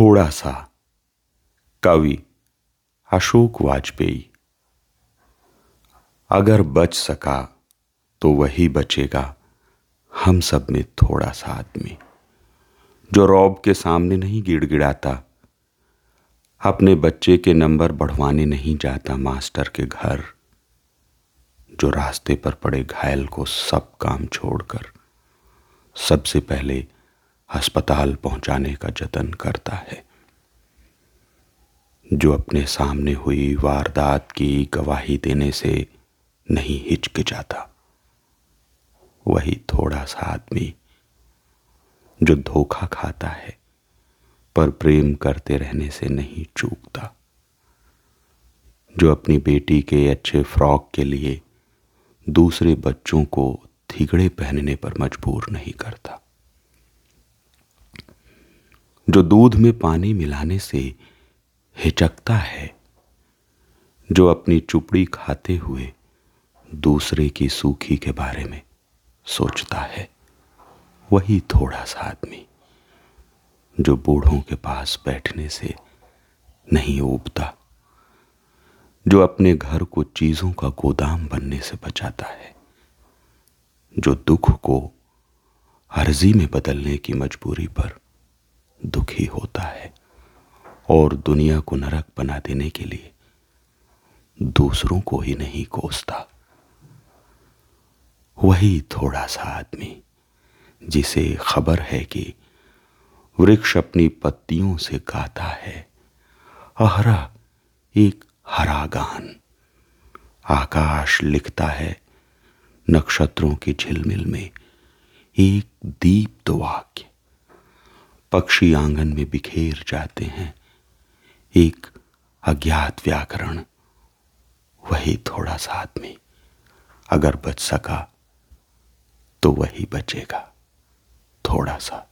थोड़ा सा कवि अशोक वाजपेयी। अगर बच सका तो वही बचेगा हम सब में थोड़ा सा आदमी। जो रौब के सामने नहीं गिड़गिड़ाता, अपने बच्चे के नंबर बढ़वाने नहीं जाता मास्टर के घर, जो रास्ते पर पड़े घायल को सब काम छोड़कर, सबसे पहले अस्पताल पहुँचाने का जतन करता है। जो अपने सामने हुई वारदात की गवाही देने से नहीं हिचकिचाता, वही थोड़ा सा आदमी जो धोखा खाता है, पर प्रेम करते रहने से नहीं चूकता। जो अपनी बेटी के अच्छे फ्रॉक के लिए दूसरे बच्चों को थिगड़े पहनने पर मजबूर नहीं करता। जो दूध में पानी मिलाने से हिचकता है, जो अपनी चुपड़ी खाते हुए दूसरे की सूखी के बारे में सोचता है, वही थोड़ा सा आदमी जो बूढ़ों के पास बैठने से नहीं उबता, जो अपने घर को चीज़ों का गोदाम बनने से बचाता है, जो दुख को अर्जी में बदलने की मजबूरी पर दुखी होता है और दुनिया को नरक बना देने के लिए दूसरों को ही नहीं कोसता। वही थोड़ा सा आदमी जिसे खबर है कि वृक्ष अपनी पत्तियों से गाता है। अहरा एक हरा गान आकाश लिखता है नक्षत्रों की झिलमिल में एक दीप वाक्य। पक्षी आँगन में बिखेर जाते हैं। एक अज्ञात व्याकरण, वही थोड़ा सा आदमी, अगर बच सका तो वही बचेगा, थोड़ा सा।